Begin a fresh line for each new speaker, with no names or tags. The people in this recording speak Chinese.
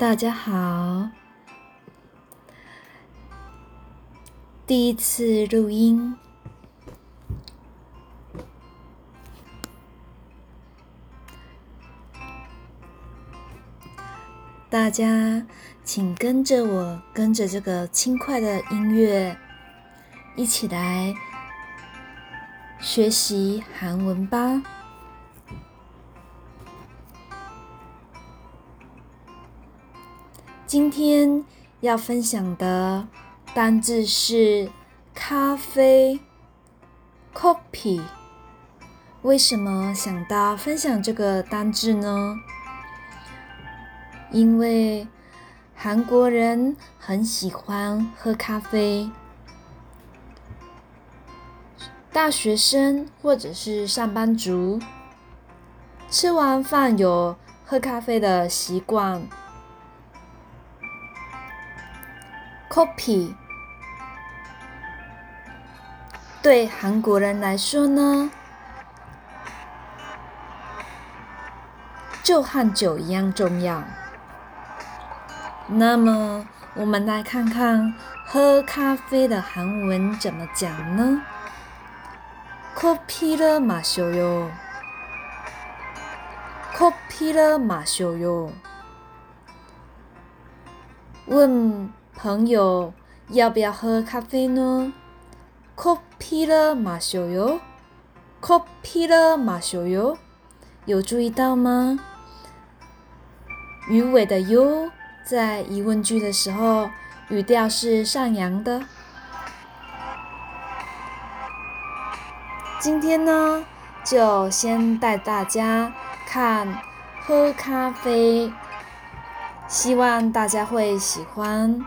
大家好，第一次录音，大家请跟着我，跟着这个轻快的音乐，一起来学习韩文吧。今天要分享的单字是咖啡 （coffee）。为什么想到分享这个单字呢？因为韩国人很喜欢喝咖啡，大学生或者是上班族吃完饭有喝咖啡的习惯。Copy 对韩国人来说呢，就和酒一样重要。那么，我们来看看喝咖啡的韩文怎么讲呢커피를마셔 요， 커피를마셔 요。 问。 朋友，要不要喝咖啡呢？커피를마셔 요， 커피를마셔 요。 有注意到吗？鱼尾的 요 在疑问句的时候，语调是上扬的。今天呢，就先带大家看喝咖啡，希望大家会喜欢。